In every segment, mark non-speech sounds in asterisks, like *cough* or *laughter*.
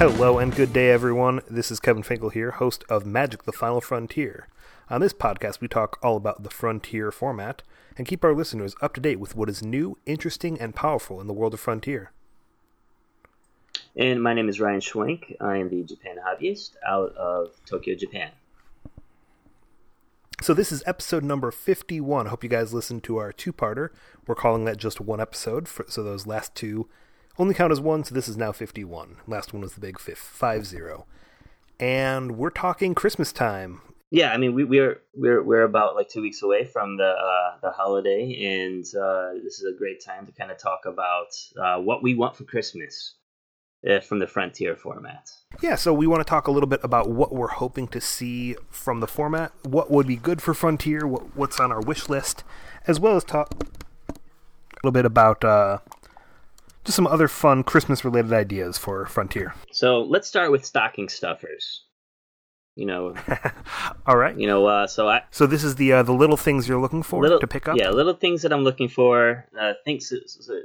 Hello and good day, everyone. This is Kevin Finkel here, host of Magic the Final Frontier. On this podcast, we talk all about the Frontier format and keep our listeners up to date with what is new, interesting, and powerful in the world of Frontier. And my name is Ryan Schwenk. I am the Japan hobbyist out of Tokyo, Japan. So this is episode number 51. I hope you guys listened to our two-parter. We're calling that just one episode, for, so those last two only count as one, so this is now 51. Last one was the big fifth, 5-0. And we're talking Christmas time. Yeah, I mean we, we're we're we're about like two weeks away from the uh, the holiday, and uh, this is a great time to kind of talk about uh, what we want for Christmas uh, from the Frontier format. Yeah, so we want to talk a little bit about what we're hoping to see from the format, what would be good for Frontier, what, what's on our wish list, as well as talk a little bit about uh, just some other fun Christmas related ideas for Frontier. So let's start with stocking stuffers. You know, *laughs* All right. you know. Uh, so I So this is the uh, the little things you're looking for little, to pick up. Yeah, little things that I'm looking for. Uh, things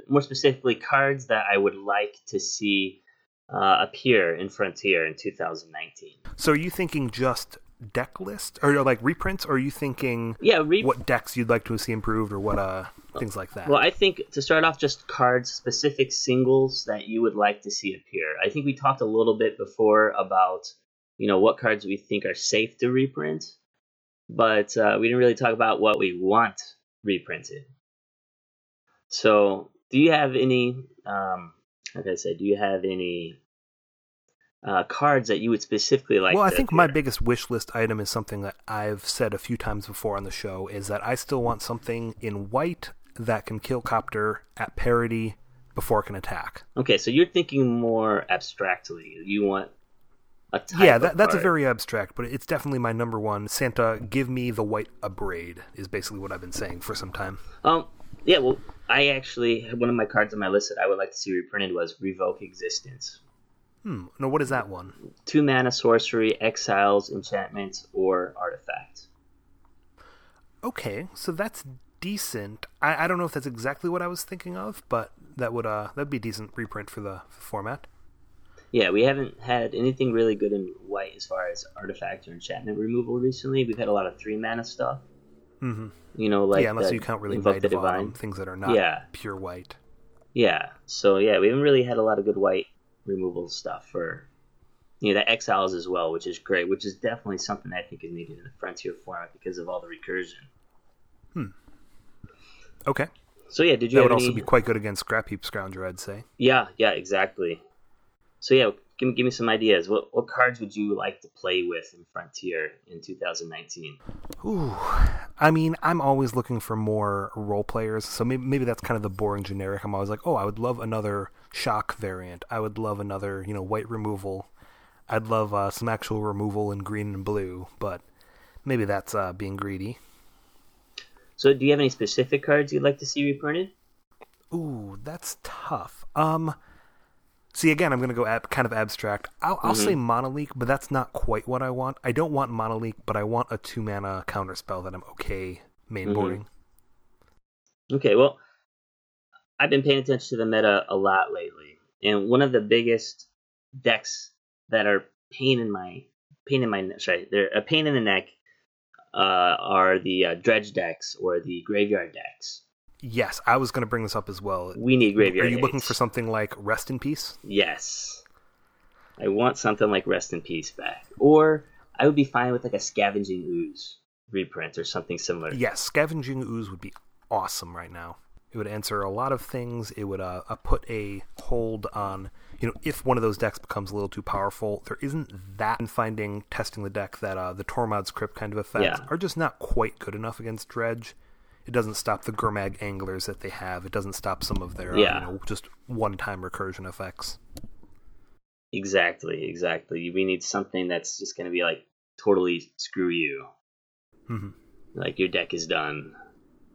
more specifically, cards that I would like to see uh, appear in Frontier in 2019. So are you thinking just deck list or like reprints, or are you thinking Yeah, re- what decks you'd like to see improved, or what uh things like that? Well, I think to start off, just cards, specific singles that you would like to see appear. I think we talked a little bit before about, you know, what cards we think are safe to reprint, but uh, we didn't really talk about what we want reprinted. So, do you have any, um, like I said, do you have any uh, cards that you would specifically like? well, I think my biggest wish list item is something that I've said a few times before on the show is that I still want something in white that can kill Copter at parity before it can attack. Okay, so you're thinking more abstractly. You want a type yeah, that, that's a very abstract, but it's definitely my number one. Santa, give me the white abrade is basically what I've been saying for some time. Um, yeah, well, I actually one of my cards on my list that I would like to see reprinted was Revoke Existence. Hmm. No, what is that one? Two mana sorcery, exiles, enchantment, or artifact. Okay, so that's decent. I, I don't know if that's exactly what I was thinking of, but that would uh that'd be a decent reprint for the format. Yeah, we haven't had anything really good in white as far as artifact or enchantment removal recently. We've had a lot of three mana stuff. Mm-hmm. You know, like yeah, unless you count really Knight the Divine. things that are not Yeah. pure white. Yeah, so yeah, we haven't really had a lot of good white removal stuff for you know the exiles as well, which is great. Which is definitely something I think is needed in the frontier format because of all the recursion. Hmm. Okay, So yeah, did you that would also be quite good against Scrapheap Scrounger, I'd say. Yeah, yeah, exactly. So yeah, give me give me some ideas. What what cards would you like to play with in Frontier in 2019? Ooh, I mean, I'm always looking for more role players, so maybe maybe that's kind of the boring generic. I'm always like, oh, I would love another shock variant. I would love another, you know, white removal. I'd love uh, some actual removal in green and blue, but maybe that's uh, being greedy. So do you have any specific cards you'd like to see reprinted? Ooh, that's tough. Um, see, again, I'm gonna go ab- kind of abstract. I'll, I'll say Mana Leak, but that's not quite what I want. I don't want Mana Leak, but I want a two mana counter spell that I'm okay mainboarding. Okay, well, I've been paying attention to the meta a lot lately, and one of the biggest decks that are pain in my pain in my sorry, they're a pain in the neck uh, are the uh, dredge decks or the graveyard decks. Yes, I was gonna bring this up as well. We need graveyard. Are you looking for something like Rest in Peace? Yes. I want something like Rest in Peace back. Or I would be fine with like a Scavenging Ooze reprint or something similar. Yes, Scavenging Ooze would be awesome right now. It would answer a lot of things. It would uh, uh, put a hold on, you know, if one of those decks becomes a little too powerful. There isn't that in finding, testing the deck that uh, the Tormod's Crypt kind of effects Yeah. are just not quite good enough against Dredge. It doesn't stop the Gurmag anglers that they have. It doesn't stop some of their, Yeah. you know, just one-time recursion effects. Exactly, exactly. We need something that's just going to be like totally screw you. hmm Like your deck is done.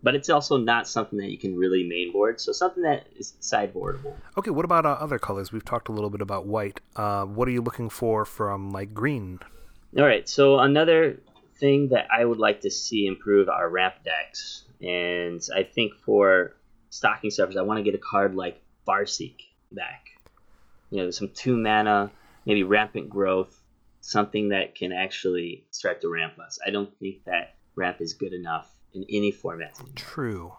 But it's also not something that you can really mainboard, so something that is sideboardable. Okay, what about uh, other colors? We've talked a little bit about white. Uh, what are you looking for from like green? All right, so another thing that I would like to see improve our ramp decks, and I think for stocking stuffers, I want to get a card like Farseek back. You know, some two mana maybe rampant growth, something that can actually start to ramp us. I don't think that ramp is good enough in any format. Anymore. True.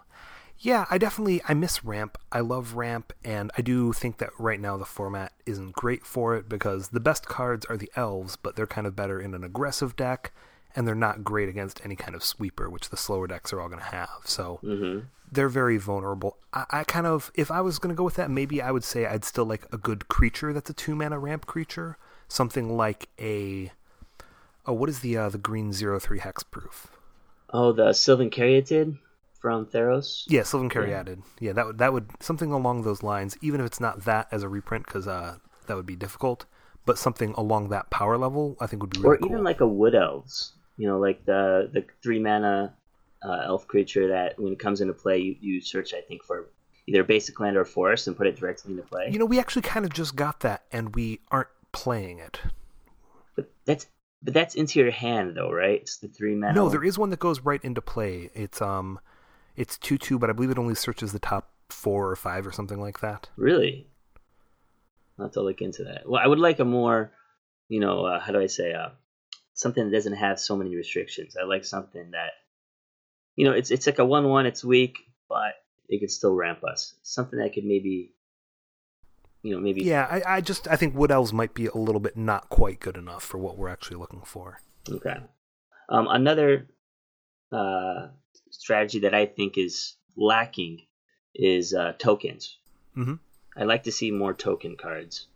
Yeah, I definitely I miss ramp. I love ramp, and I do think that right now the format isn't great for it because the best cards are the elves, but they're kind of better in an aggressive deck, and they're not great against any kind of sweeper, which the slower decks are all going to have. So hmm they're very vulnerable. I, I kind of, if I was going to go with that, maybe I would say I'd still like a good creature that's a two mana ramp creature, something like a. Oh, what is the uh, the green zero three hexproof? Oh, the Sylvan Caryatid from Theros. Yeah, Sylvan Caryatid. Yeah, that would that would something along those lines. Even if it's not that as a reprint, because uh, that would be difficult. But something along that power level, I think would be really or cool. even like a Wood Elves. You know, like the the three mana uh, elf creature that when it comes into play, you, you search, I think, for either basic land or forest and put it directly into play. you know, we actually kind of just got that, and we aren't playing it. but that's but that's into your hand though, right? It's the three mana. No, there is one that goes right into play. It's um, it's two two, but I believe it only searches the top four or five or something like that. Really? I'll have to look into that. Well, I would like a more, you know, uh, how do I say, uh, something that doesn't have so many restrictions. I like something that, you know, it's it's like a one-one. It's weak, but it can still ramp us. Something that could maybe, you know, maybe. Yeah, I, I just I think Wood Elves might be a little bit not quite good enough for what we're actually looking for. Okay. Um, another uh, strategy that I think is lacking is uh, tokens. Mhm. I'd like to see more token cards.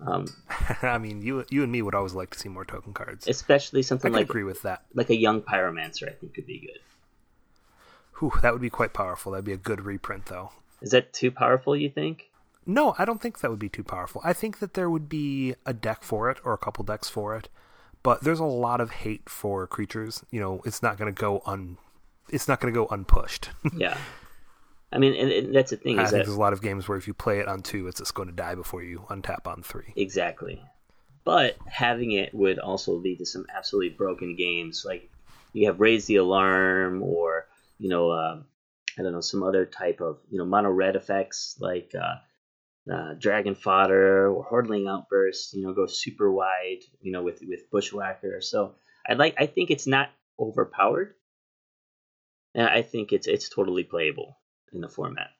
Um, *laughs* I mean, you you and me would always like to see more token cards. especially something like agree with that. like a young pyromancer. I think could be good. Whew, that would be quite powerful. That'd be a good reprint, though. Is that too powerful? You think? No, I don't think that would be too powerful. I think that there would be a deck for it or a couple decks for it, but there's a lot of hate for creatures. You know, it's not going to go un, it's not going to go unpushed. *laughs* Yeah. I mean, and, and that's the thing I is think that there's a lot of games where if you play it on two, it's just going to die before you untap on three. exactly. But having it would also lead to some absolutely broken games. Like you have raise the alarm, or you know, uh, I don't know, some other type of you know mono red effects like uh, uh, dragon fodder or Hordeling Outburst. You know, go super wide. You know, with with bushwhacker. So I like. I think it's not overpowered, and I think it's it's totally playable in the format.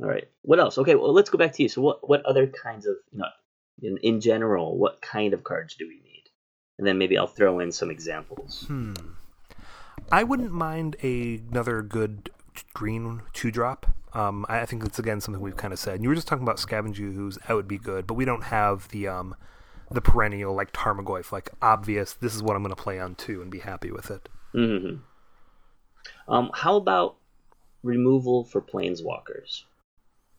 All right. What else? Okay. Well, let's go back to you. So, what what other kinds of you know, in in general, what kind of cards do we need? And then maybe I'll throw in some examples. Hmm. I wouldn't mind a, another good green two drop. Um, I I think it's again something we've kind of said. You were just talking about Scavenging Ooze that would be good, but we don't have the um, the perennial like Tarmogoyf, like obvious. This is what I'm going to play on two and be happy with it. hmm Um, how about removal for planeswalkers?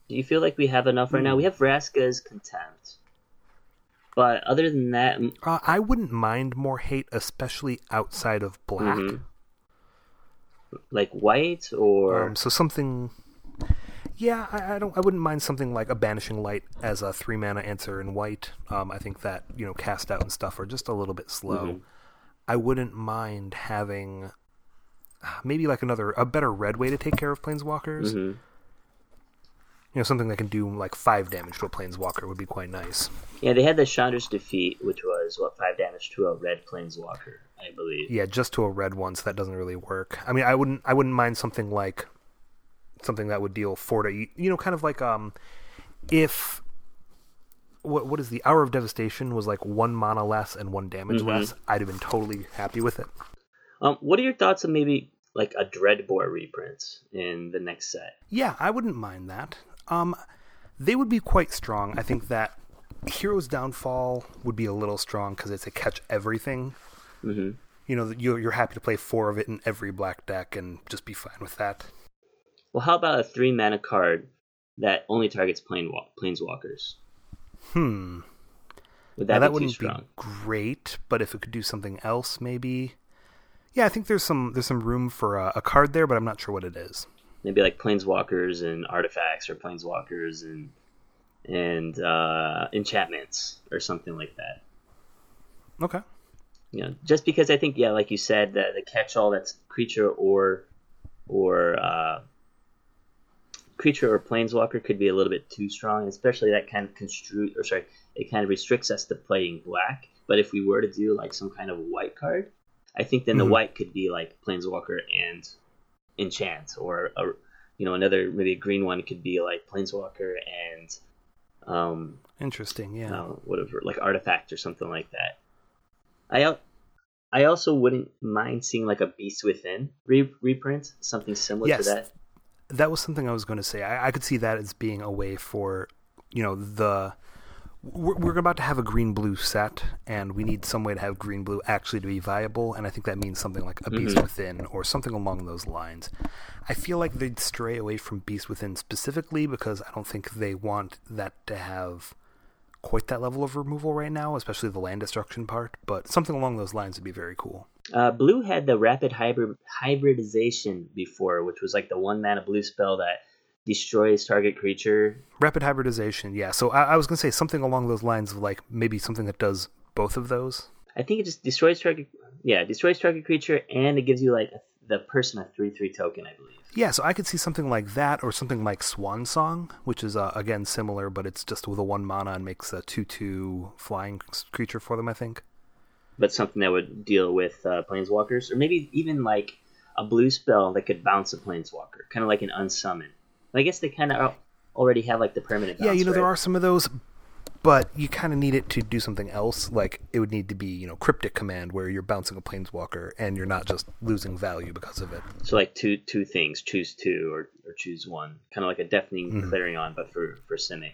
Do you feel like we have enough right now? We have Vraska's Contempt, but other than that, Uh, I wouldn't mind more hate, especially outside of black. Mhm. like white or Um, so something. Yeah, I, I don't. I wouldn't mind something like a banishing light as a three mana answer in white. Um, I think that you know cast out and stuff are just a little bit slow. Mhm. I wouldn't mind having maybe like another a better red way to take care of planeswalkers. Mhm. You know, something that can do like five damage to a planeswalker would be quite nice. Yeah, they had the Chandra's defeat, which was what five damage to a red planeswalker, I believe. Yeah, just to a red one, so that doesn't really work. I mean, I wouldn't. I wouldn't mind something like something that would deal four to. You know, kind of like um, if what what is the hour of devastation was like one mana less and one damage Mhm. less, I'd have been totally happy with it. Um, what are your thoughts on maybe like a Dreadbore reprint in the next set? Yeah, I wouldn't mind that. Um, they would be quite strong. I think that Hero's Downfall would be a little strong because it's a catch everything. hmm You know, you're, you're happy to play four of it in every black deck and just be fine with that. Well, how about a three mana card that only targets plane planeswalkers? Hmm. Would Now, that, that be wouldn't strong? be great, but if it could do something else, maybe. Yeah, I think there's some there's some room for a, a card there, but I'm not sure what it is. Maybe like planeswalkers and artifacts, or planeswalkers and and uh, enchantments, or something like that. Okay. you know, just because I think, yeah, like you said, the, the catch-all that's creature or or uh, creature or planeswalker could be a little bit too strong, especially that kind of construe or sorry, it kind of restricts us to playing black. But if we were to do like some kind of white card, I think then Mhm. the white could be like planeswalker and enchant, or a, you know another maybe a green one could be like planeswalker and um Interesting. Yeah. uh, whatever, like artifact or something like that. I I also wouldn't mind seeing like a Beast Within re- reprint, something similar Yes. to that. that was something I was going to say. I, I could see that as being a way for, you know, the we're, we're about to have a green blue set, and we need some way to have green blue actually to be viable. And I think that means something like a Beast Mhm. Within or something along those lines. I feel like they'd stray away from Beast Within specifically because I don't think they want that to have quite that level of removal right now, especially the land destruction part. But something along those lines would be very cool. Uh, blue had the rapid hybrid hybridization before, which was like the one mana blue spell that destroys target creature. Rapid hybridization, yeah. So I, I was going to say something along those lines of like maybe something that does both of those. I think it just destroys target. Yeah, destroys target creature, and it gives you like the person a three three token, I believe. Yeah, so I could see something like that, or something like Swan Song, which is uh, again similar, but it's just with a one mana and makes a two-two flying creature for them. I think. but something that would deal with uh, planeswalkers, or maybe even like a blue spell that could bounce a planeswalker, kind of like an unsummon. I guess they kind of already have like the permanent. yeah, you know there are some of those, but you kind of need it to do something else. Like it would need to be you know cryptic command where you're bouncing a planeswalker and you're not just losing value because of it. So like two two things, choose two or, or choose one, kind of like a deafening Mhm. Clarion, but for for Simic.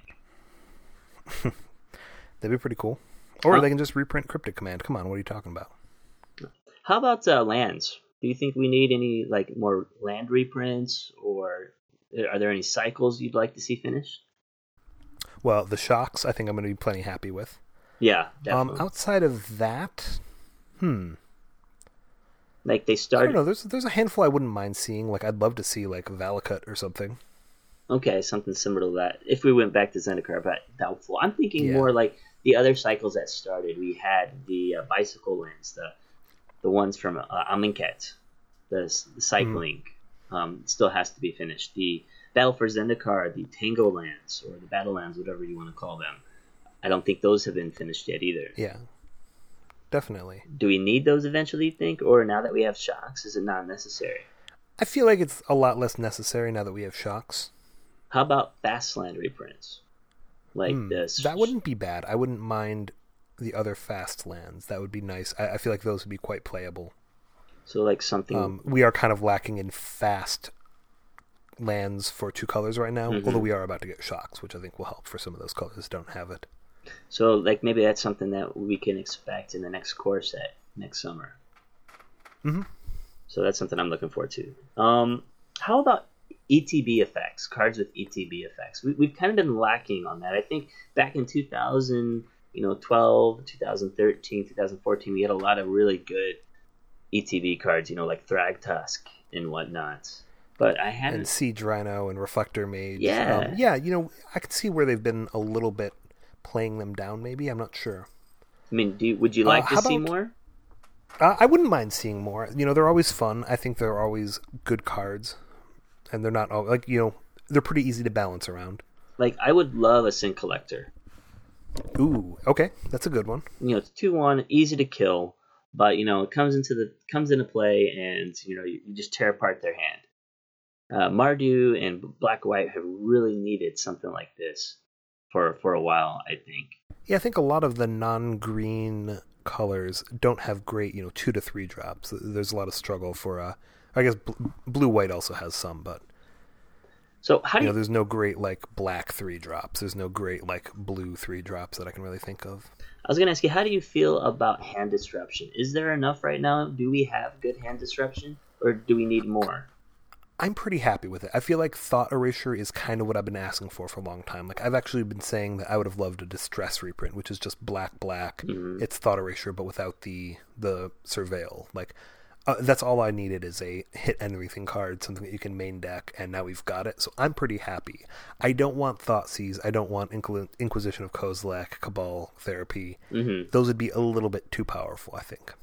*laughs* That'd be pretty cool. Or Huh? they can just reprint cryptic command. Come on, what are you talking about? How about uh, lands? Do you think we need any like more land reprints, or are there any cycles you'd like to see finished? Well, the shocks, I think I'm going to be plenty happy with. Yeah, Um, definitely. outside of that, hmm, like they I started. don't know. There's there's a handful I wouldn't mind seeing. Like I'd love to see like Valakut or something. Okay, something similar to that. If we went back to Zendikar, but doubtful. I'm thinking Yeah. more like the other cycles that started. We had the uh, bicycle lands, the the ones from uh, Amonkhet, the, the cycling um, still has to be finished. The Battle for Zendikar, the Tango lands or the Battle lands, whatever you want to call them. I don't think those have been finished yet either. Yeah, definitely. Do we need those eventually? You think, or now that we have shocks, is it not necessary? I feel like it's a lot less necessary now that we have shocks. How about Fastland reprints? Like Hmm, this. That wouldn't be bad. I wouldn't mind the other fast lands. That would be nice. I, I feel like those would be quite playable. So like something. Um, we are kind of lacking in fast lands for two colors right now, Mhm. although we are about to get shocks, which I think will help for some of those colors that don't have it. So, like, maybe that's something that we can expect in the next core set next summer. Mhm. So that's something I'm looking forward to. Um, how about ETB effects? Cards with ETB effects. We, we've kind of been lacking on that. I think back in 2000, you know, 12, 2013, 2014, we had a lot of really good ETB cards. You know, like Thragtusk and whatnot. But I haven't. and Siege Rhino and Reflector Mage. Yeah. um, yeah. You know, I could see where they've been a little bit playing them down. Maybe I'm not sure. I mean, do would you Uh, like to how see more? Uh, I wouldn't mind seeing more. You know, they're always fun. I think they're always good cards, and they're not all like you know they're pretty easy to balance around. Like, I would love a Sin Collector. Ooh, okay, that's a good one. you know it's two one easy to kill but you know it comes into the comes into play and you know you, you just tear apart their hand uh, mardu and black white have really needed something like this for for a while i think Yeah, I think a lot of the non-green colors don't have great, you know, two to three drops. There's a lot of struggle for. Uh, I guess bl- blue-white also has some, but so how do you you, know, there's no great like black three drops. There's no great like blue three drops that I can really think of. i was going to ask you how do you feel about hand disruption is there enough right now do we have good hand disruption or do we need more I'm pretty happy with it. I feel like Thought Erasure is kind of what I've been asking for for a long time. Like I've actually been saying that I would have loved a Distress reprint, which is just black black. Mhm. It's Thought Erasure, but without the the Surveil. Like uh, that's all I needed is a hit anything card, something that you can main deck, and now we've got it. So I'm pretty happy. I don't want Thoughtseize. I don't want Inquil- Inquisition of Kozilek, Cabal Therapy. hmm Those would be a little bit too powerful, I think.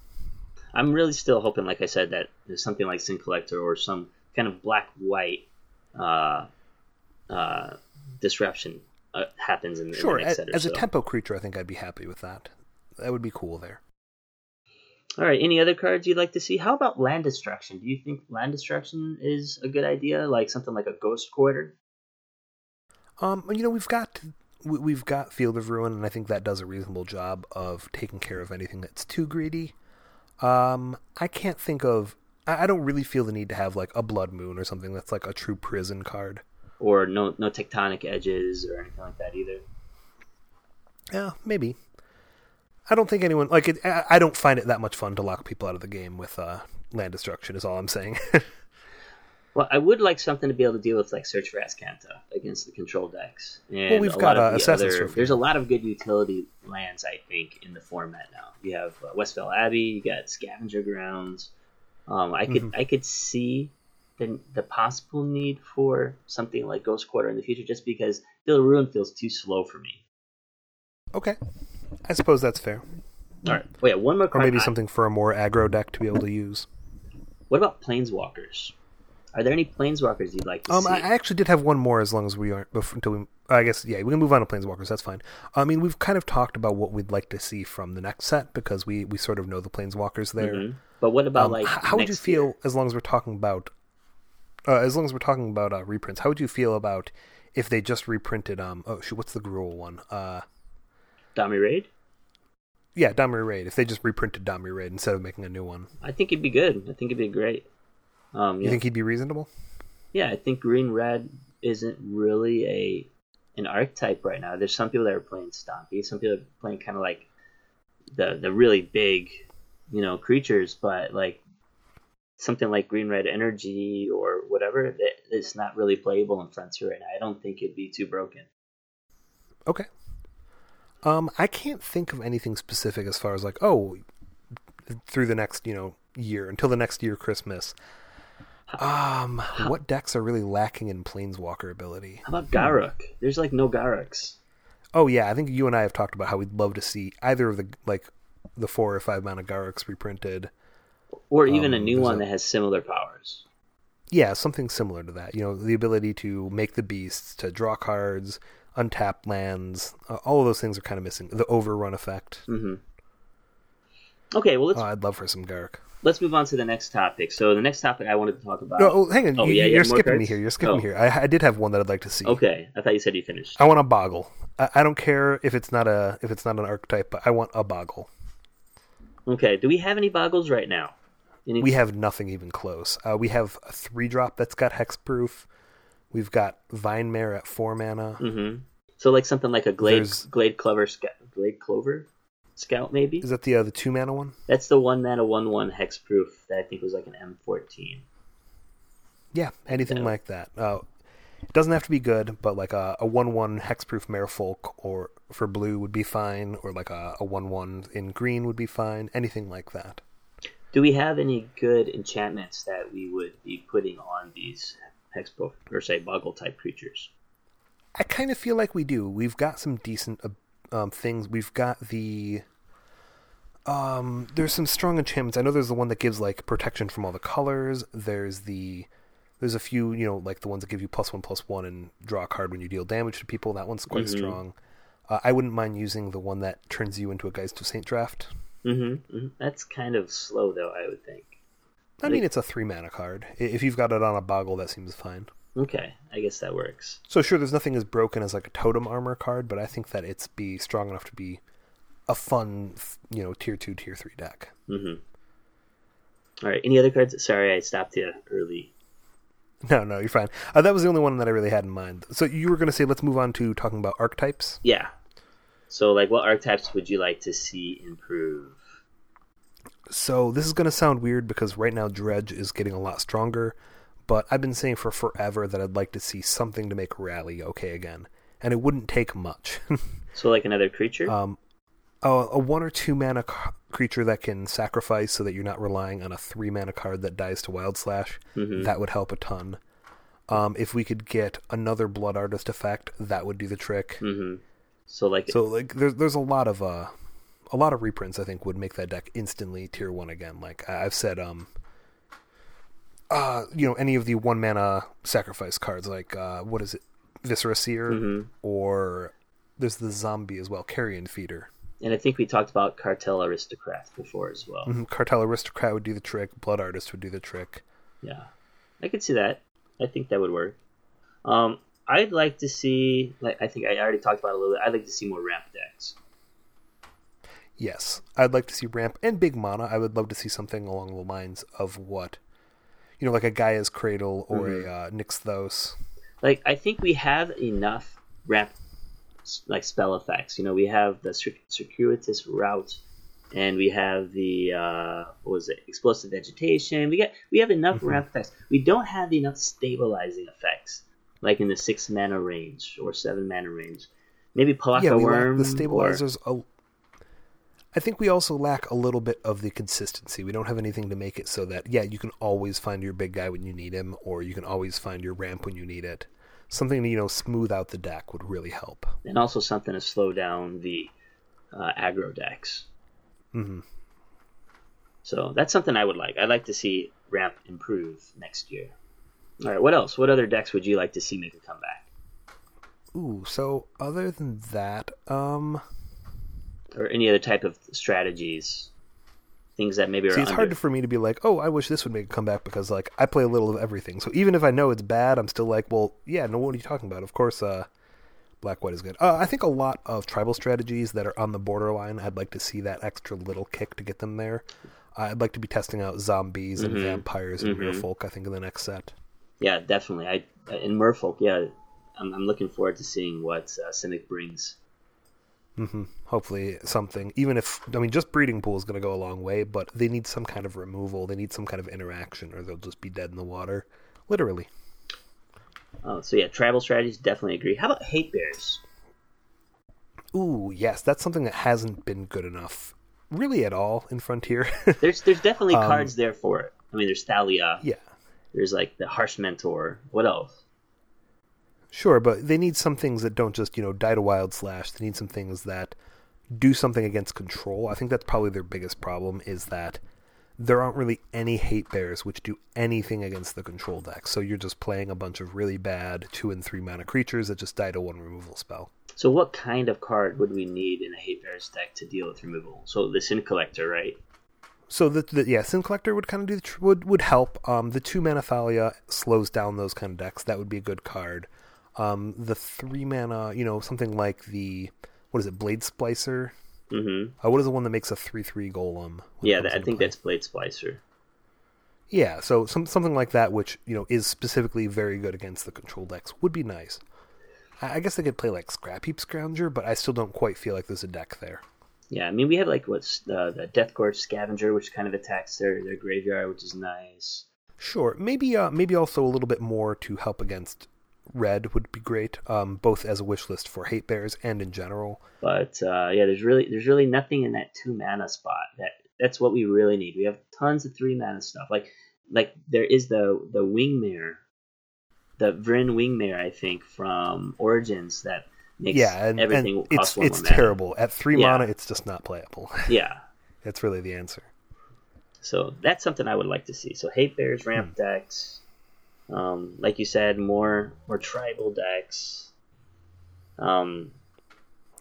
i'm really still hoping like i said that there's something like sin collector or some kind of black white uh uh, disruption uh, happens in, sure, in the next as, set or as a tempo creature, I think I'd be happy with that. That would be cool there. All right. Any other cards you'd like to see? How about land destruction? Do you think land destruction is a good idea? Like something like a ghost quarter? Um, you know, we've got we- we've got Field of Ruin, and I think that does a reasonable job of taking care of anything that's too greedy. Um, I can't think of. I I don't really feel the need to have like a Blood Moon or something that's like a true prison card. Or no no tectonic edges or anything like that either? Yeah, maybe. I don't think anyone like it. I I don't find it that much fun to lock people out of the game with uh, land destruction. Is all I'm saying. *laughs* Well, I would like something to be able to deal with like Search for Azcanta against the control decks. And we've a got, uh, Assassin's other- There's a lot of good utility lands, I think, in the format now. You have uh, Westvale Abbey, you got Scavenger Grounds. Um, I could Mm-hmm. I could see the the possible need for something like Ghost Quarter in the future, just because of Ruin feels too slow for me. okay, I suppose that's fair. All right, wait, one more Or maybe I- something for a more aggro deck to be able to use. What about Planeswalkers? Are there any Planeswalkers you'd like to Um, see? I I actually did have one more as long as we aren't before, until we. I guess yeah, we can move on to Planeswalkers. That's fine. I mean, we've kind of talked about what we'd like to see from the next set because we we sort of know the Planeswalkers there. Mhm. But what about Um, like how would you feel year? as long as we're talking about uh, as long as we're talking about uh, reprints? How would you feel about if they just reprinted um oh shoot what's the Gruul one uh Domri Rade? yeah Domri Rade if they just reprinted Domri Rade instead of making a new one I think it'd be good. I think it'd be great. Um, you think he'd be reasonable? yeah, I think green red isn't really a an archetype right now. There's some people that are playing Stompy, some people are playing kind of like the the really big, you know, creatures, but like something like green red energy or whatever, it, it's not really playable in Frontier right now. I don't think it'd be too broken. Okay. Um, I can't think of anything specific as far as like, oh, through the next, you know, year until the next year Christmas. Um, what decks are really lacking in Planeswalker ability? How about Garruk? There's like no Garruks. Oh yeah, I think you and I have talked about how we'd love to see either of the like the four or five mana Garruks reprinted. Or even a Um, new one a- that has similar powers. Yeah, something similar to that. You know, the ability to make the beasts, to draw cards, untap lands. Uh, all of those things are kind of missing. The overrun effect. hmm Okay, well let's Oh, I'd love for some Garruk. let's move on to the next topic. So the next topic I wanted to talk about. No, oh, hang on. Oh, you, yeah, you more skipping me here. You're skipping Oh. me here. I, I did have one that I'd like to see. Okay, I thought you said you finished. I want a boggle. I, I don't care if it's not a if it's not an archetype, but I want a boggle. Okay, do we have any boggles right now? Any... We have nothing even close. Uh, we have a three drop that's got hexproof. We've got Vine Mare at four mana. hmm So like something like a Glade There's- Gladecover Scout, Gladecover Scout maybe. Is that the uh, the two mana one? That's the one mana one one hexproof that I think was like an M fourteen. Yeah, anything Yeah. like that. Uh, it doesn't have to be good, but like a, a one one hexproof Merfolk or for blue would be fine, or like a, a one one in green would be fine. Anything like that. Do we have any good enchantments that we would be putting on these hexproof or say boggle type creatures? I kind of feel like we do. We've got some decent uh, um, things. We've got the. Um, there's some strong enchantments. I know there's the one that gives like protection from all the colors. There's the. There's a few, you know, like the ones that give you plus one plus one and draw a card when you deal damage to people. That one's quite Mhm. strong. Uh, I wouldn't mind using the one that turns you into a Geist of Saint Traft. Mm-hmm, hmm That's kind of slow though, I would think. I mean, it's a three mana card. If you've got it on a boggle, that seems fine. Okay, I guess that works. So sure, there's nothing as broken as like a totem armor card, but I think that it's be strong enough to be a fun, you know, tier two, tier three deck. Mm-hmm. All right. Any other cards? Sorry, I stopped you early. *laughs* No, no, you're fine. Uh, that was the only one that I really had in mind. So you were going to say, let's move on to talking about archetypes. Yeah. So, like, what archetypes would you like to see improve? So this is going to sound weird because right now Dredge is getting a lot stronger, but I've been saying for forever that I'd like to see something to make Rally okay again, and it wouldn't take much. *laughs* So, like another creature. um, a, a one or two mana c- creature that can sacrifice so that you're not relying on a three mana card that dies to Wild Slash. Mhm. That would help a ton. Um, if we could get another Blood Artist effect, that would do the trick. mm-hmm. So, like, So like there's there's a lot of uh a lot of reprints I think would make that deck instantly tier one again. Like I've said um uh you know any of the one mana sacrifice cards like uh what is it Viscera Seer, hmm or there's the zombie as well, Carrion Feeder. And I think we talked about Cartel Aristocrat before as well. Mhm, Cartel Aristocrat would do the trick. Blood Artist would do the trick. Yeah, I could see that. I think that would work. Um, I'd like to see, like I think I already talked about it a little bit. I'd like to see more ramp decks. Yes, I'd like to see ramp and big mana. I would love to see something along the lines of what, you know, like a Gaia's Cradle or Mhm. a uh, Nykthos. Like I think we have enough ramp like spell effects. You know, we have the circuitous route, and we have the uh, what was it, explosive vegetation. We get we have enough Mhm. ramp effects. We don't have enough stabilizing effects, like in the six mana range or seven mana range. Maybe Pelakka yeah, we lack Wurm the or- stabilizers. A, I think we also lack a little bit of the consistency. We don't have anything to make it so that yeah, you can always find your big guy when you need him, or you can always find your ramp when you need it. Something to you know smooth out the deck would really help. and also something to slow down the uh, aggro decks. Mm-hmm. So that's something I would like. I'd like to see ramp improve next year. All right, what else? What other decks would you like to see make a comeback? Ooh, so other than that, um, or any other type of strategies, things that maybe are See, it's under. hard for me to be like, oh, I wish this would make a comeback because like I play a little of everything. So even if I know it's bad, I'm still like, well, yeah, no, what are you talking about? Of course, uh, black white is good. Uh, I think a lot of tribal strategies that are on the borderline, I'd like to see that extra little kick to get them there. I'd like to be testing out zombies and Mhm. vampires and Mhm. merfolk. I think in the next set. Yeah, definitely. I in Merfolk, yeah, I'm, I'm looking forward to seeing what uh, Simic brings. Hmm Hopefully something. Even if I mean, just breeding pool is going to go a long way, but they need some kind of removal. They need some kind of interaction, or they'll just be dead in the water, literally. Oh, so yeah, tribal strategies definitely agree. How about hate bears? Ooh, yes, that's something that hasn't been good enough, really at all in Frontier. *laughs* There's there's definitely Um, cards there for it. I mean, there's Thalia. yeah, There's like the harsh mentor. What else? Sure, but they need some things that don't just you know die to wild slash. They need some things that do something against control. I think that's probably their biggest problem is that there aren't really any hate bears which do anything against the control deck. So you're just playing a bunch of really bad two and three mana creatures that just die to one removal spell. So what kind of card would we need in a hate bears deck to deal with removal? So the Sin Collector, right? So the, the yeah, Sin Collector would kind of do the tr- would would help. Um, the two mana Thalia slows down those kind of decks. That would be a good card. Um, the three mana, you know, something like the what is it, Blade Splicer? Mm-hmm. Uh, what is the one that makes a three three golem? Yeah, that, I think play? that's Blade Splicer. yeah. So some something like that, which you know is specifically very good against the control decks, would be nice. I, I guess they could play like Scrapheap Scrounger, but I still don't quite feel like there's a deck there. Yeah, I mean we have like what's uh, the Deathgorge Scavenger, which kind of attacks their, their graveyard, which is nice. Sure, maybe uh, maybe also a little bit more to help against red would be great, um, both as a wish list for hate bears and in general. But uh, yeah, there's really there's really nothing in that two mana spot. That that's what we really need. We have tons of three mana stuff. Like like there is the the Wingmare, the Vryn Wingmare, I think from Origins that makes yeah, and, everything and cost it's it's more mana. terrible at three Yeah. mana. It's just not playable. *laughs* Yeah, That's really the answer. so that's something I would like to see. So hate bears, ramp Hmm. decks, um, like you said, more more tribal decks. Um,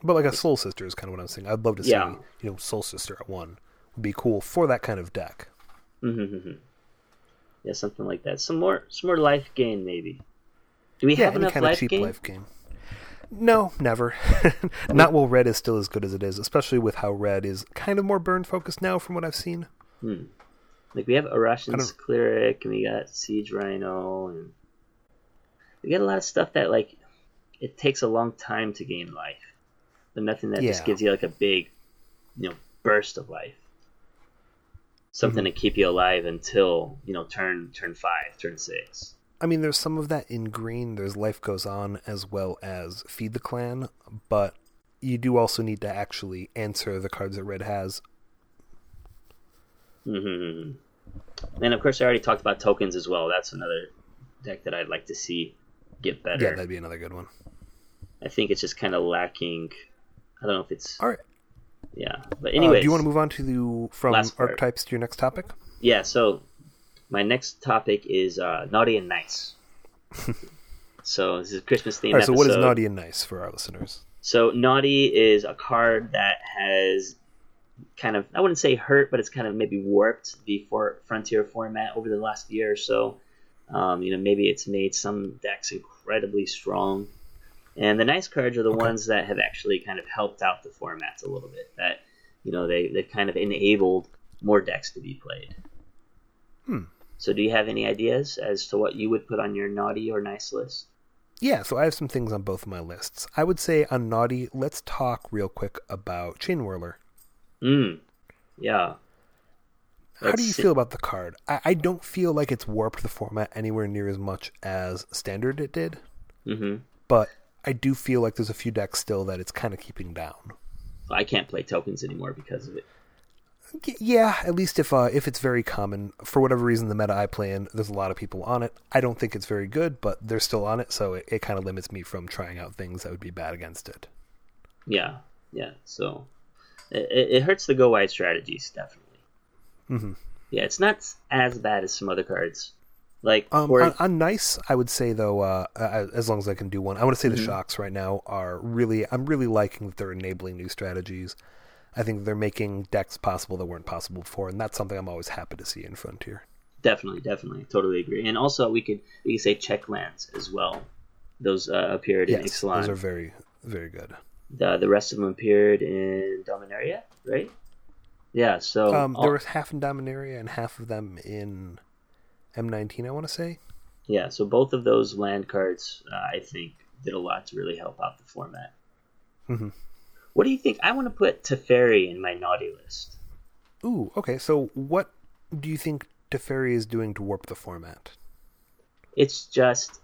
But like a Soul Sister is kind of what I'm saying. I'd love to see Yeah. you know Soul Sister at one would be cool for that kind of deck. Mm-hmm. Yeah, something like that. Some more, some more life gain, maybe. Do we Yeah, have any enough kind of life cheap gain? life game. No, never. *laughs* Not while red is still as good as it is, especially with how red is kind of more burn focused now from what I've seen. Hmm. Like we have don't- cleric, and we got siege rhino, and we got a lot of stuff that like it takes a long time to gain life, but nothing that just gives you like a big, you know, burst of life. Something Mm-hmm. to keep you alive until you know turn turn five, turn six. I mean, there's some of that in green. There's Life Goes On as well as Feed the Clan, but you do also need to actually answer the cards that red has. hmm And of course, I already talked about tokens as well. That's another deck that I'd like to see get better. Yeah, that'd be another good one. I think it's just kind of lacking. I don't know if it's All right. yeah, but Uh, anyway. do you want to move on to the from archetypes to your next topic? Yeah. So my next topic is uh, naughty and nice. *laughs* So this is a Christmas theme. Right, so what is naughty and nice for our listeners? So naughty is a card that has kind of I wouldn't say hurt, but it's kind of maybe warped the for Frontier format over the last year or so. Um, you know, maybe it's made some decks incredibly strong. And the nice cards are the Okay. ones that have actually kind of helped out the formats a little bit. That you know they they've kind of enabled more decks to be played. Hmm. So do you have any ideas as to what you would put on your naughty or nice list? Yeah, so I have some things on both of my lists. I would say on naughty, let's talk real quick about Chainwhirler. Mm. Yeah. How do you Let's- feel about the card? I, I don't feel like it's warped the format anywhere near as much as Standard it did, Mm-hmm. but I do feel like there's a few decks still that it's kind of keeping down. I can't play tokens anymore because of it. Yeah, at least if uh, if it's very common for whatever reason the meta I play in, there's a lot of people on it. I don't think it's very good, but they're still on it, so it, it kind of limits me from trying out things that would be bad against it. Yeah, yeah. So it, it hurts the go wide strategies definitely. hmm Yeah, it's not as bad as some other cards. Like Um, on, on nice, I would say though, uh, as long as I can do one, I want to say the Mhm. shocks right now are really. I'm really liking that they're enabling new strategies. I think they're making decks possible that weren't possible before, and that's something I'm always happy to see in Frontier. definitely, definitely, totally agree. And also, we could we could say check lands as well. Those uh, appeared in Yes, Ixalan. those are very, very good. The the rest of them appeared in Dominaria, right? Yeah. So Um, all- there was half in Dominaria and half of them in M19. I want to say. yeah. So both of those land cards, uh, I think, did a lot to really help out the format. Mhm. What do you think? I want to put Teferi in my naughty list. Ooh, okay. So, what do you think Teferi is doing to warp the format? It's just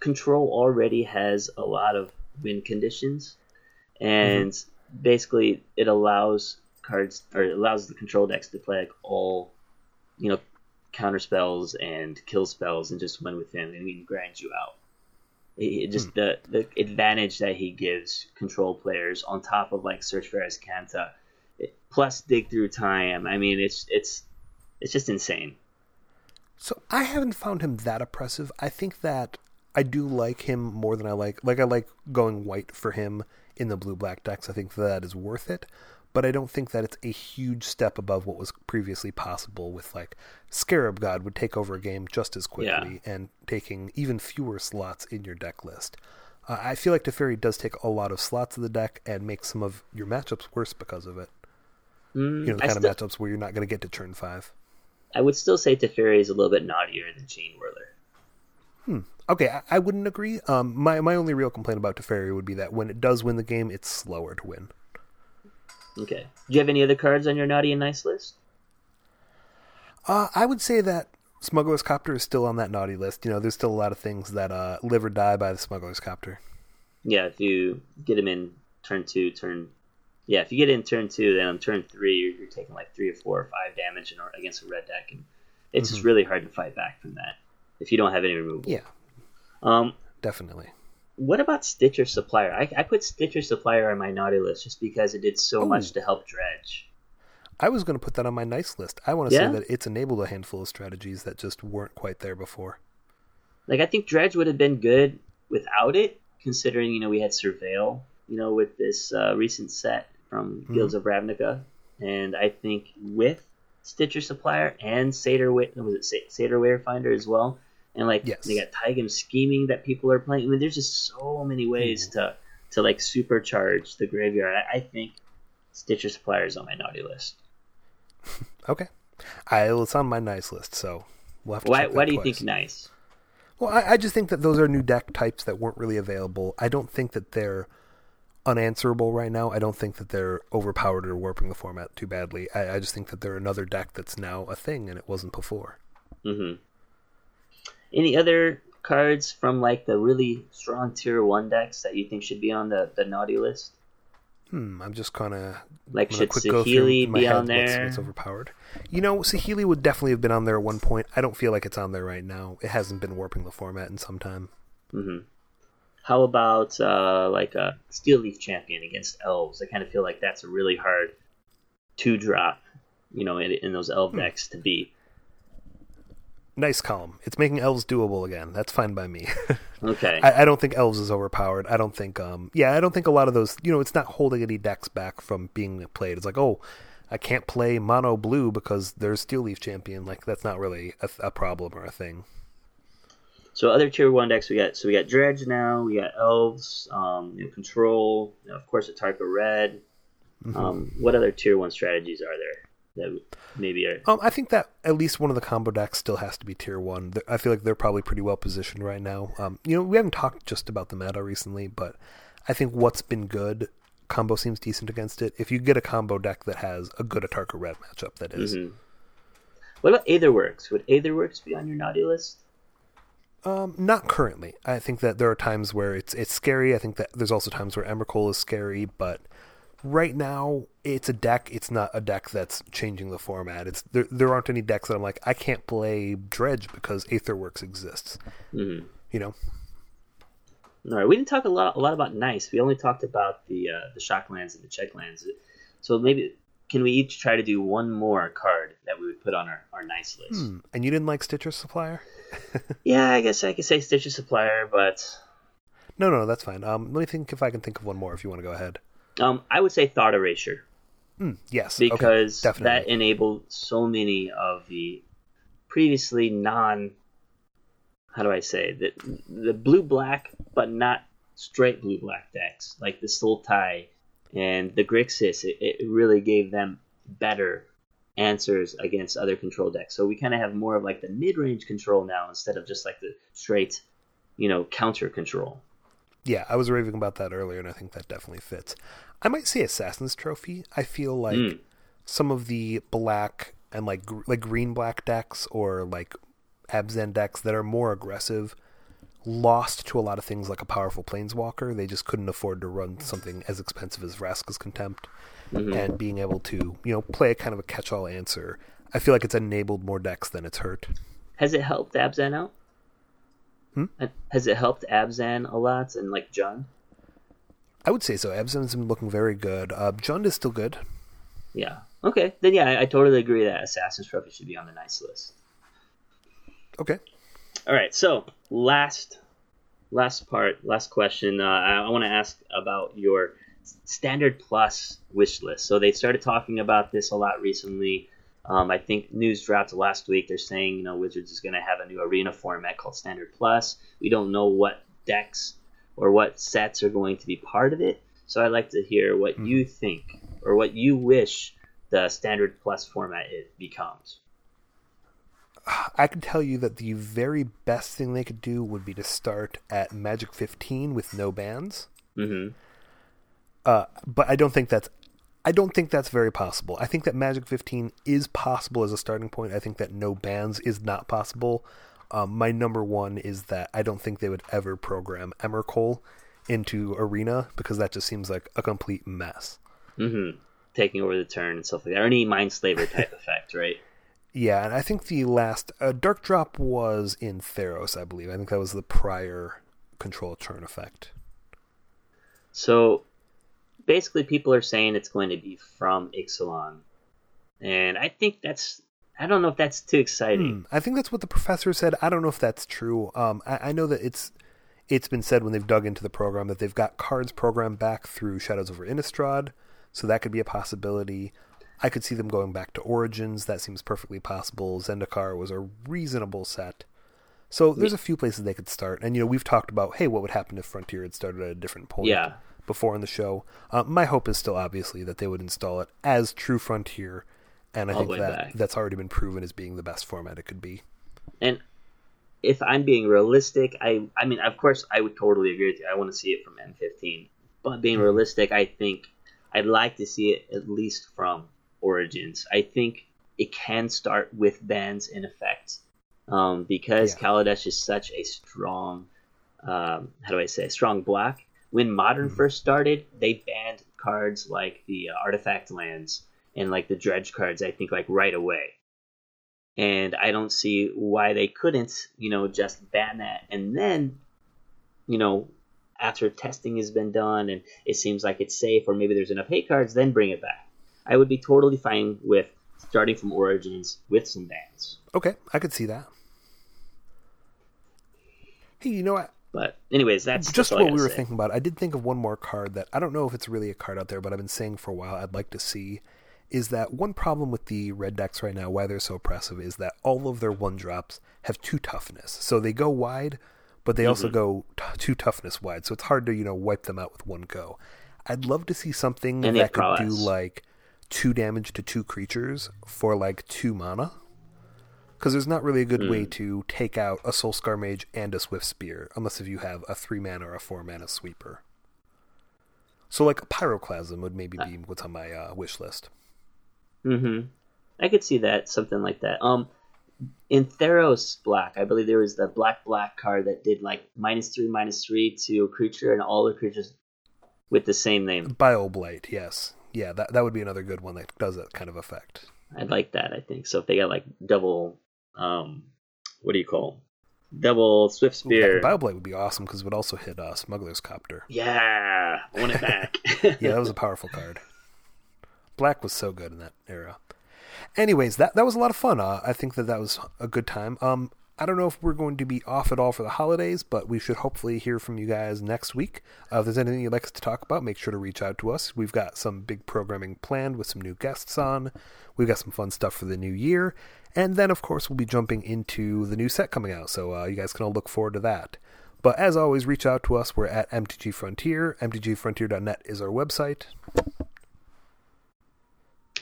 control already has a lot of win conditions, Mm-hmm. and basically it allows cards or it allows the control decks to play like all, you know, counter spells and kill spells and just win with him and he grinds you out. It, just hmm. the the advantage that he gives control players on top of like Search for it- plus dig through time. I mean, it's it's it's just insane. So I haven't found him that oppressive. I think that I do like him more than I like. Like I like going white for him in the blue black decks. I think that is worth it. But I don't think that it's a huge step above what was previously possible with like Scarab God would take over a game just as quickly and taking even fewer slots in your deck list. Uh, I feel like Teferi does take a lot of slots of the deck and makes some of your matchups worse because of it. Mm, You know, the I kind still- of matchups where you're not going to get to turn five. I would still say Teferi is a little bit naughtier than Chainwhirler. Okay, I, I wouldn't agree. Um, my my only real complaint about Teferi would be that when it does win the game, it's slower to win. Okay. Do you have any other cards on your naughty and nice list? Uh, I would say that Smuggler's Copter is still on that naughty list. You know, there's still a lot of things that uh, live or die by the Smuggler's Copter. Yeah, if you get him in turn two, turn yeah, if you get in turn two, then on turn three you're, you're taking like three or four or five damage in, or against a red deck, and it's just really hard to fight back from that if you don't have any removal. Yeah, Um, definitely. what about Stitcher Supplier? I, I put Stitcher Supplier on my naughty list just because it did so Oh. much to help Dredge. I was going to put that on my nice list. I want to Yeah? say that it's enabled a handful of strategies that just weren't quite there before. Like I think Dredge would have been good without it, considering you know we had Surveil, you know, with this uh, recent set from Guilds of Ravnica, and I think with Stitcher Supplier and Wa- was it Satyr Wayfinder as well, and like Yes. they got Tigam scheming that people are playing. I mean, there's just so many ways to to like supercharge the graveyard. I, I think Stitcher Supplier is on my naughty list. *laughs* Okay, I, it's on my nice list, so we'll have to. Why why do you twice. think nice? Well, I, I just think that those are new deck types that weren't really available. I don't think that they're unanswerable right now. I don't think that they're overpowered or warping the format too badly. I, I just think that they're another deck that's now a thing and it wasn't before. hmm Any other cards from like the really strong tier one decks that you think should be on the, the naughty list? Hmm, I'm just kind of Like should quick go through Saheeli be on what's, there? what's overpowered. You know, Saheeli would definitely have been on there at one point. I don't feel like it's on there right now. It hasn't been warping the format in some time. Mm-hmm. How about uh, like a Steel Leaf Champion against Elves? I kind of feel like that's a really hard two drop, you know, in, in those Elf Hmm. decks to beat. Nice column. It's making elves doable again. That's fine by me. *laughs* Okay. I, I don't think elves is overpowered. I don't think um yeah, I don't think a lot of those you know, it's not holding any decks back from being played. It's like, oh, I can't play mono blue because there's Steel Leaf champion. Like that's not really a, a problem or a thing. So other tier one decks we got so we got dredge now, we got elves, um, you know, control, you know, of course Atarka red. Mm-hmm. Um, what other tier one strategies are there that maybe are Um, I think that at least one of the combo decks still has to be tier one. I feel like they're probably pretty well positioned right now. Um, you know, we haven't talked just about the meta recently, but I think what's been good, combo seems decent against it. If you get a combo deck that has a good Atarka red matchup, that is. Mhm. What about Aetherworks? Would Aetherworks be on your naughty list? Um, not currently. I think that there are times where it's it's scary. I think that there's also times where Emrakul is scary, but right now it's a deck. It's not a deck that's changing the format. It's there. There aren't any decks that I'm like I can't play Dredge because Aetherworks exists. hmm You know. All right, we didn't talk a lot a lot about nice. We only talked about the uh, the shock lands and the check lands. So maybe can we each try to do one more card that we would put on our, our nice list? Hmm. And you didn't like Stitcher Supplier? *laughs* Yeah, I guess I could say Stitcher Supplier, but No No, no, that's fine. Um, let me think if I can think of one more. If you want to go ahead. Um, I would say Thought Erasure Hmm. Yes. okay, because that enabled so many of the previously non how do I say the the blue black but not straight blue black decks like the Sultai and the Grixis it, it really gave them better answers against other control decks so we kind of have more of like the mid-range control now instead of just like the straight you know counter control Yeah, I was raving about that earlier, and I think that definitely fits. I might say Assassin's Trophy. I feel like Mm. some of the black and like gr- like green black decks or like Abzan decks that are more aggressive lost to a lot of things like a powerful planeswalker. They just couldn't afford to run something as expensive as Vraska's Contempt, and being able to you know play a kind of a catch-all answer. I feel like it's enabled more decks than it's hurt. has it helped Abzan out Hmm? has it helped Abzan a lot and like Jund I would say so. Abzan's been looking very good. Uh, Jund is still good. Yeah. Okay. Then yeah, I, I totally agree that Assassin's Trophy should be on the nice list. Okay. All right. So last, last part, last question. Uh, I, I want to ask about your standard plus wish list. So they started talking about this a lot recently. Um, I think news dropped last week. They're saying you know Wizards is going to have a new arena format called Standard Plus. We don't know what decks or what sets are going to be part of it. So I'd like to hear what you think or what you wish the Standard Plus format it becomes. I can tell you that the very best thing they could do would be to start at Magic 15 with no bans. hmm Uh, but I don't think that's I don't think that's very possible. I think that Magic 15 is possible as a starting point. I think that no bans is not possible. Um, my number one is that I don't think they would ever program Emrakul into Arena because that just seems like a complete mess. hmm Taking over the turn and stuff like that, or any Mind Slaver type *laughs* effect, right? Yeah, and I think the last uh, Dark Drop was in Theros, I believe. I think that was the prior control turn effect. So basically, people are saying it's going to be from Ixalan, and I think that's I don't know if that's too exciting. Hmm, I think that's what the professor said. I don't know if that's true. Um, I, I know that it's it's been said when they've dug into the program that they've got cards programmed back through Shadows over Innistrad, so that could be a possibility. I could see them going back to Origins. That seems perfectly possible. Zendikar was a reasonable set. So there's a few places they could start. And, you know, we've talked about, hey, what would happen if Frontier had started at a different point Yeah. Before in the show. Uh, my hope is still obviously that they would install it as True Frontier. And I All think that back. that's already been proven as being the best format it could be. And if I'm being realistic, I I mean, of course, I would totally agree with you. I want to see it from M15, but being realistic, I think I'd like to see it at least from Origins. I think it can start with bans in effect um, because Yeah. Kaladesh is such a strong, um, how do I say, strong block. When Modern first started, they banned cards like the uh, artifact lands and like the dredge cards. I think like right away and I don't see why they couldn't, you know, just ban that and then, you know, after testing has been done and it seems like it's safe or maybe there's enough hate cards, then bring it back. I would be totally fine with starting from Origins with some bans. Okay, I could see that. Hey, you know what? But anyways, that's just that's what we were say. thinking about. I did think of one more card that I don't know if it's really a card out there, but I've been saying for a while I'd like to see. Is that one problem with the red decks right now? Why they're so oppressive is that all of their one drops have two toughness, so they go wide, but they Mm-hmm. also go t- two toughness wide. So it's hard to you know wipe them out with one go. I'd love to see something And that could do like two damage to two creatures for like two mana. Because there's not really a good Hmm. way to take out a Soul Scar Mage and a Swift Spear, unless if you have a three mana or a four mana sweeper. So, like, Pyroclasm would maybe be what's on my uh, wish list. Mm-hmm. I could see that something like that. Um, in Theros Black, I believe there was the black black card that did like minus three minus three to a creature and all the creatures with the same name. Bile Blight, yes. Yeah, that, that would be another good one that does that kind of effect. I'd like that. I think so. If they got like double, um, what do you call double Swift Spear? Bile Blight would be awesome because it would also hit uh, Smuggler's Copter. yeah, I want it back. *laughs* *laughs* Yeah, that was a powerful card. Black was so good in that era. Anyways, that that was a lot of fun. Uh, I think that that was a good time. Um, I don't know if we're going to be off at all for the holidays, but we should hopefully hear from you guys next week. Uh, if there's anything you'd like us to talk about, make sure to reach out to us. We've got some big programming planned with some new guests on. We've got some fun stuff for the new year, and then of course we'll be jumping into the new set coming out. So uh, you guys can all look forward to that. But as always, reach out to us. We're at MTG Frontier. MTGFrontier.net is our website.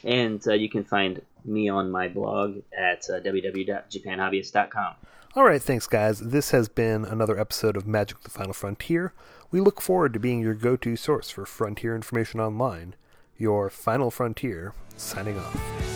and uh, you can find me on my blog at uh, www.japanhobbyist.com. All right, thanks, guys. This has been another episode of Magic the Final Frontier. We look forward to being your go to source for frontier information online. Your final frontier, signing off.